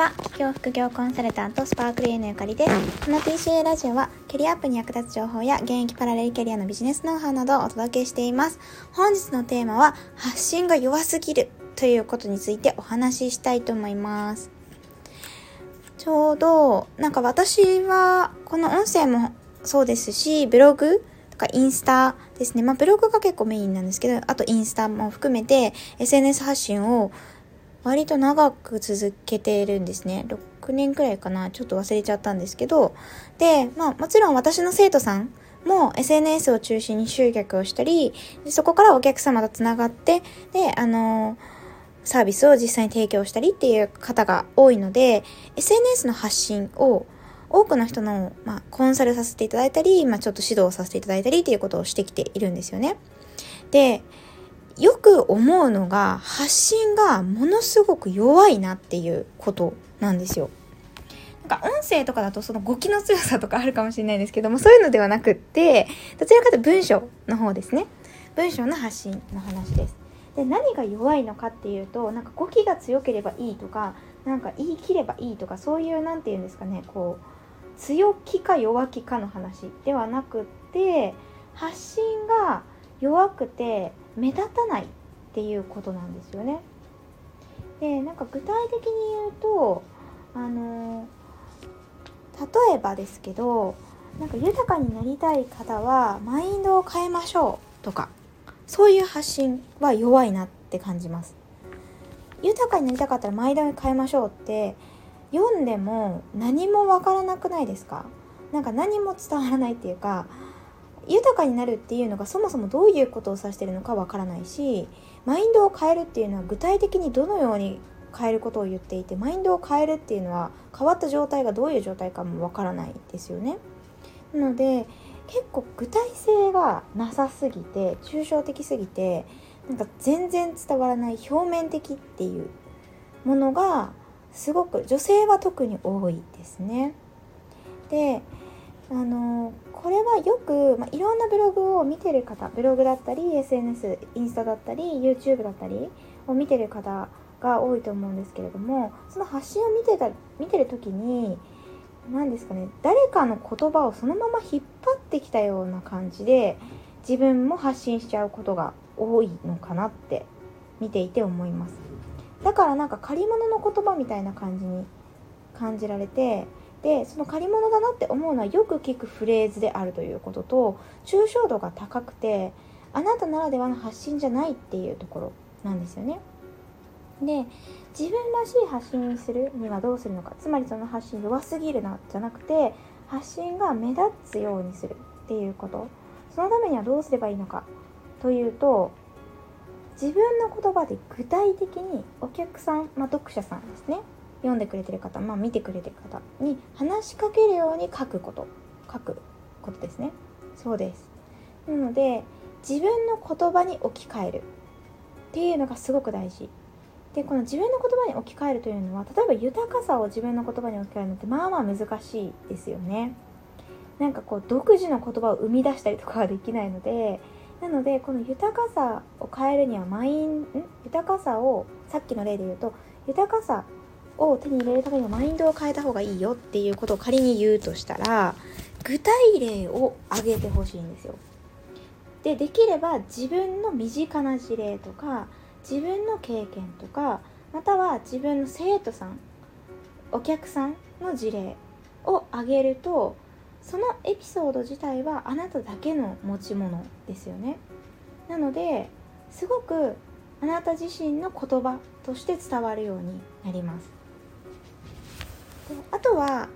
は企業副業コンサルタントスパークリーのゆかりです。この PCA ラジオはキャリアアップに役立つ情報や現役パラレルキャリアのビジネスノウハウなどをお届けしています。本日のテーマは発信が弱すぎるということについてお話ししたいと思います。ちょうどなんか私はこの音声もそうですしブログとかインスタですね。まあブログが結構メインなんですけどあとインスタも含めて SNS 発信を割と長く続けているんですね。6年くらいかな。ちょっと忘れちゃったんですけど。で、まあもちろん私の生徒さんも SNS を中心に集客をしたり、そこからお客様とつながって、で、あのサービスを実際に提供したりっていう方が多いので、SNS の発信を多くの人の、まあ、コンサルさせていただいたり、まあ、ちょっと指導させていただいたりっていうことをしてきているんですよね。で、よく思うのが発信がものすごく弱いなっていうことなんですよ。なんか音声とかだとその語気の強さとかあるかもしれないですけどもそういうのではなくってどちらかというと文章の方ですね文章の発信の話ですで何が弱いのかっていうとなんか語気が強ければいいとかなんか言い切ればいいとかそういう何て言うんですかねこう強気か弱気かの話ではなくって発信が弱くて目立たないっていうことなんですよね。でなんか具体的に言うとあの例えばですけどなんか豊かになりたい方はマインドを変えましょうとかそういう発信は弱いなって感じます。豊かになりたかったらマインドを変えましょうって読んでも何もわからなくないですか？なんか何も伝わらないっていうか豊かになるっていうのがそもそもどういうことを指してるのかわからないしマインドを変えるっていうのは具体的にどのように変えることを言っていてマインドを変えるっていうのは変わった状態がどういう状態かもわからないですよね。なので結構具体性がなさすぎて抽象的すぎてなんか全然伝わらない表面的っていうものがすごく女性は特に多いですね。であのこれはよく、まあ、いろんなブログを見てる方ブログだったり SNS インスタだったり YouTube だったりを見てる方が多いと思うんですけれどもその発信を見てた見てる時に何ですかね誰かの言葉をそのまま引っ張ってきたような感じで自分も発信しちゃうことが多いのかなって見ていて思います。だからなんか借り物の言葉みたいな感じに感じられてでその借り物だなって思うのはよく聞くフレーズであるということと抽象度が高くてあなたならではの発信じゃないっていうところなんですよね。で自分らしい発信にするにはどうするのか。つまりその発信弱すぎるなじゃなくて発信が目立つようにするっていうこと。そのためにはどうすればいいのか。というと自分の言葉で具体的にお客さん、まあ、読者さんですね。読んでくれてる方、まあ、見てくれてる方に話しかけるように書くこと。書くことですね。そうです。なので自分の言葉に置き換える。っていうのがすごく大事。でこの自分の言葉に置き換えるというのは例えば豊かさを自分の言葉に置き換えるのってまあまあ難しいですよね。なんかこう独自の言葉を生み出したりとかはできないのでなのでこの豊かさを変えるにはマイン豊かさをさっきの例で言うと豊かさを手に入れるためにはマインドを変えた方がいいよっていうことを仮に言うとしたら具体例を挙げてほしいんですよ。でできれば自分の身近な事例とか自分の経験とかまたは自分の生徒さんお客さんの事例を挙げるとそのエピソード自体はあなただけの持ち物ですよね。なのですごくあなた自身の言葉として伝わるようになります。は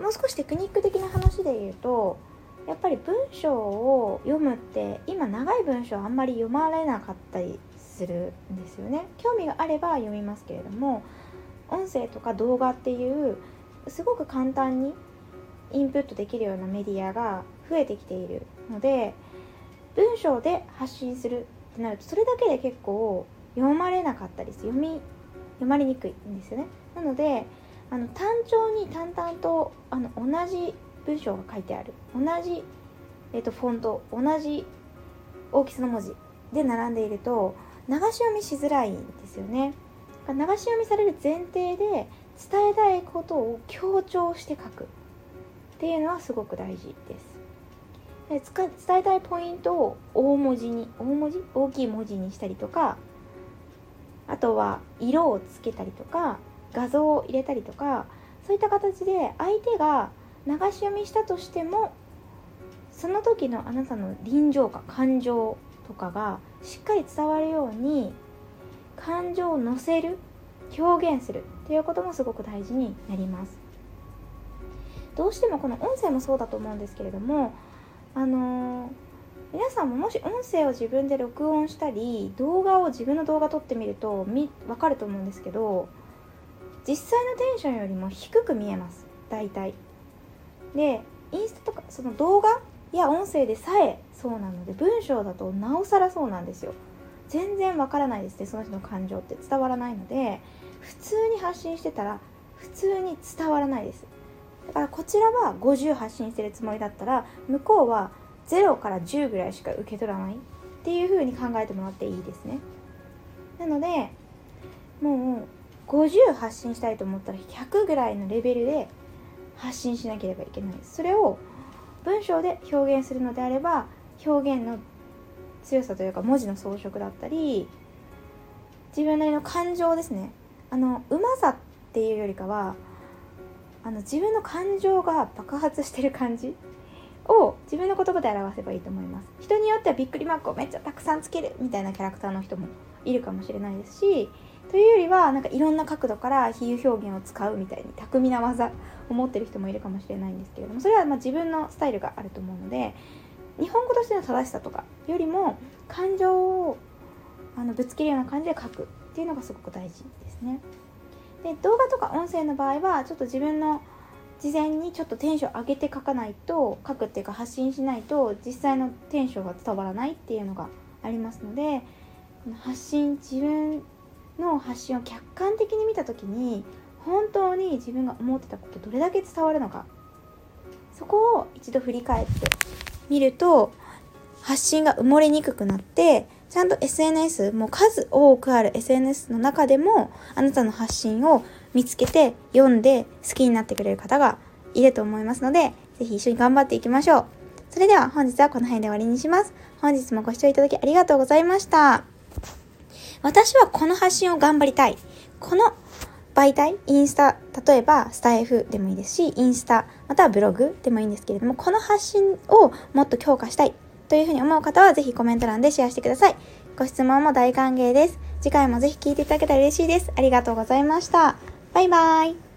もう少しテクニック的な話で言うとやっぱり文章を読むって今長い文章あんまり読まれなかったりするんですよね。興味があれば読みますけれども音声とか動画っていうすごく簡単にインプットできるようなメディアが増えてきているので文章で発信するってなるとそれだけで結構読まれなかったり読み読まれにくいんですよね。なのであの単調に淡々とあの同じ文章が書いてある。同じ、えーと、フォント同じ大きさの文字で並んでいると流し読みしづらいんですよね。流し読みされる前提で伝えたいことを強調して書く。っていうのはすごく大事です。で伝えたいポイントを大文字に大文字？大きい文字にしたりとかあとは色をつけたりとか画像を入れたりとかそういった形で相手が流し読みしたとしてもその時のあなたの臨場感感情とかがしっかり伝わるように感情を乗せる表現するっていうこともすごく大事になります。どうしてもこの音声もそうだと思うんですけれどもあのー、皆さんももし音声を自分で録音したり動画を自分の動画撮ってみるとみ分かると思うんですけど実際のテンションよりも低く見えます。大体。でインスタとかその動画や音声でさえそうなので文章だとなおさらそうなんですよ。全然わからないですねその人の感情って。伝わらないので普通に発信してたら普通に伝わらないです。だからこちらは50発信してるつもりだったら向こうは0から10ぐらいしか受け取らないっていう風に考えてもらっていいですね。なのでもう50発信したいと思ったら100ぐらいのレベルで発信しなければいけない。それを文章で表現するのであれば表現の強さというか文字の装飾だったり自分なりの感情ですね。あのうまさっていうよりかはあの自分の感情が爆発してる感じを自分の言葉で表せばいいと思います。人によってはびっくりマークをめっちゃたくさんつけるみたいなキャラクターの人もいるかもしれないですしというよりはなんかいろんな角度から比喩表現を使うみたいに巧みな技を持ってる人もいるかもしれないんですけれどもそれはま自分のスタイルがあると思うので日本語としての正しさとかよりも感情をあのぶつけるような感じで書くっていうのがすごく大事ですね。で動画とか音声の場合はちょっと自分の事前にちょっとテンション上げて書かないと書くっていうか発信しないと実際のテンションが伝わらないっていうのがありますので発信自分の発信を客観的に見た時に本当に自分が思ってたことどれだけ伝わるのか。そこを一度振り返ってみると発信が埋もれにくくなってちゃんと SNS もう数多くある SNS の中でもあなたの発信を見つけて読んで好きになってくれる方がいると思いますので是非一緒に頑張っていきましょう。それでは本日はこの辺で終わりにします。本日もご視聴いただきありがとうございました。私はこの発信を頑張りたいこの媒体、インスタ、例えばスタイフでもいいですし、インスタ、またはブログでもいいんですけれども、この発信をもっと強化したいというふうに思う方は、ぜひコメント欄でシェアしてください。ご質問も大歓迎です。次回もぜひ聴いていただけたら嬉しいです。ありがとうございました。バイバイ。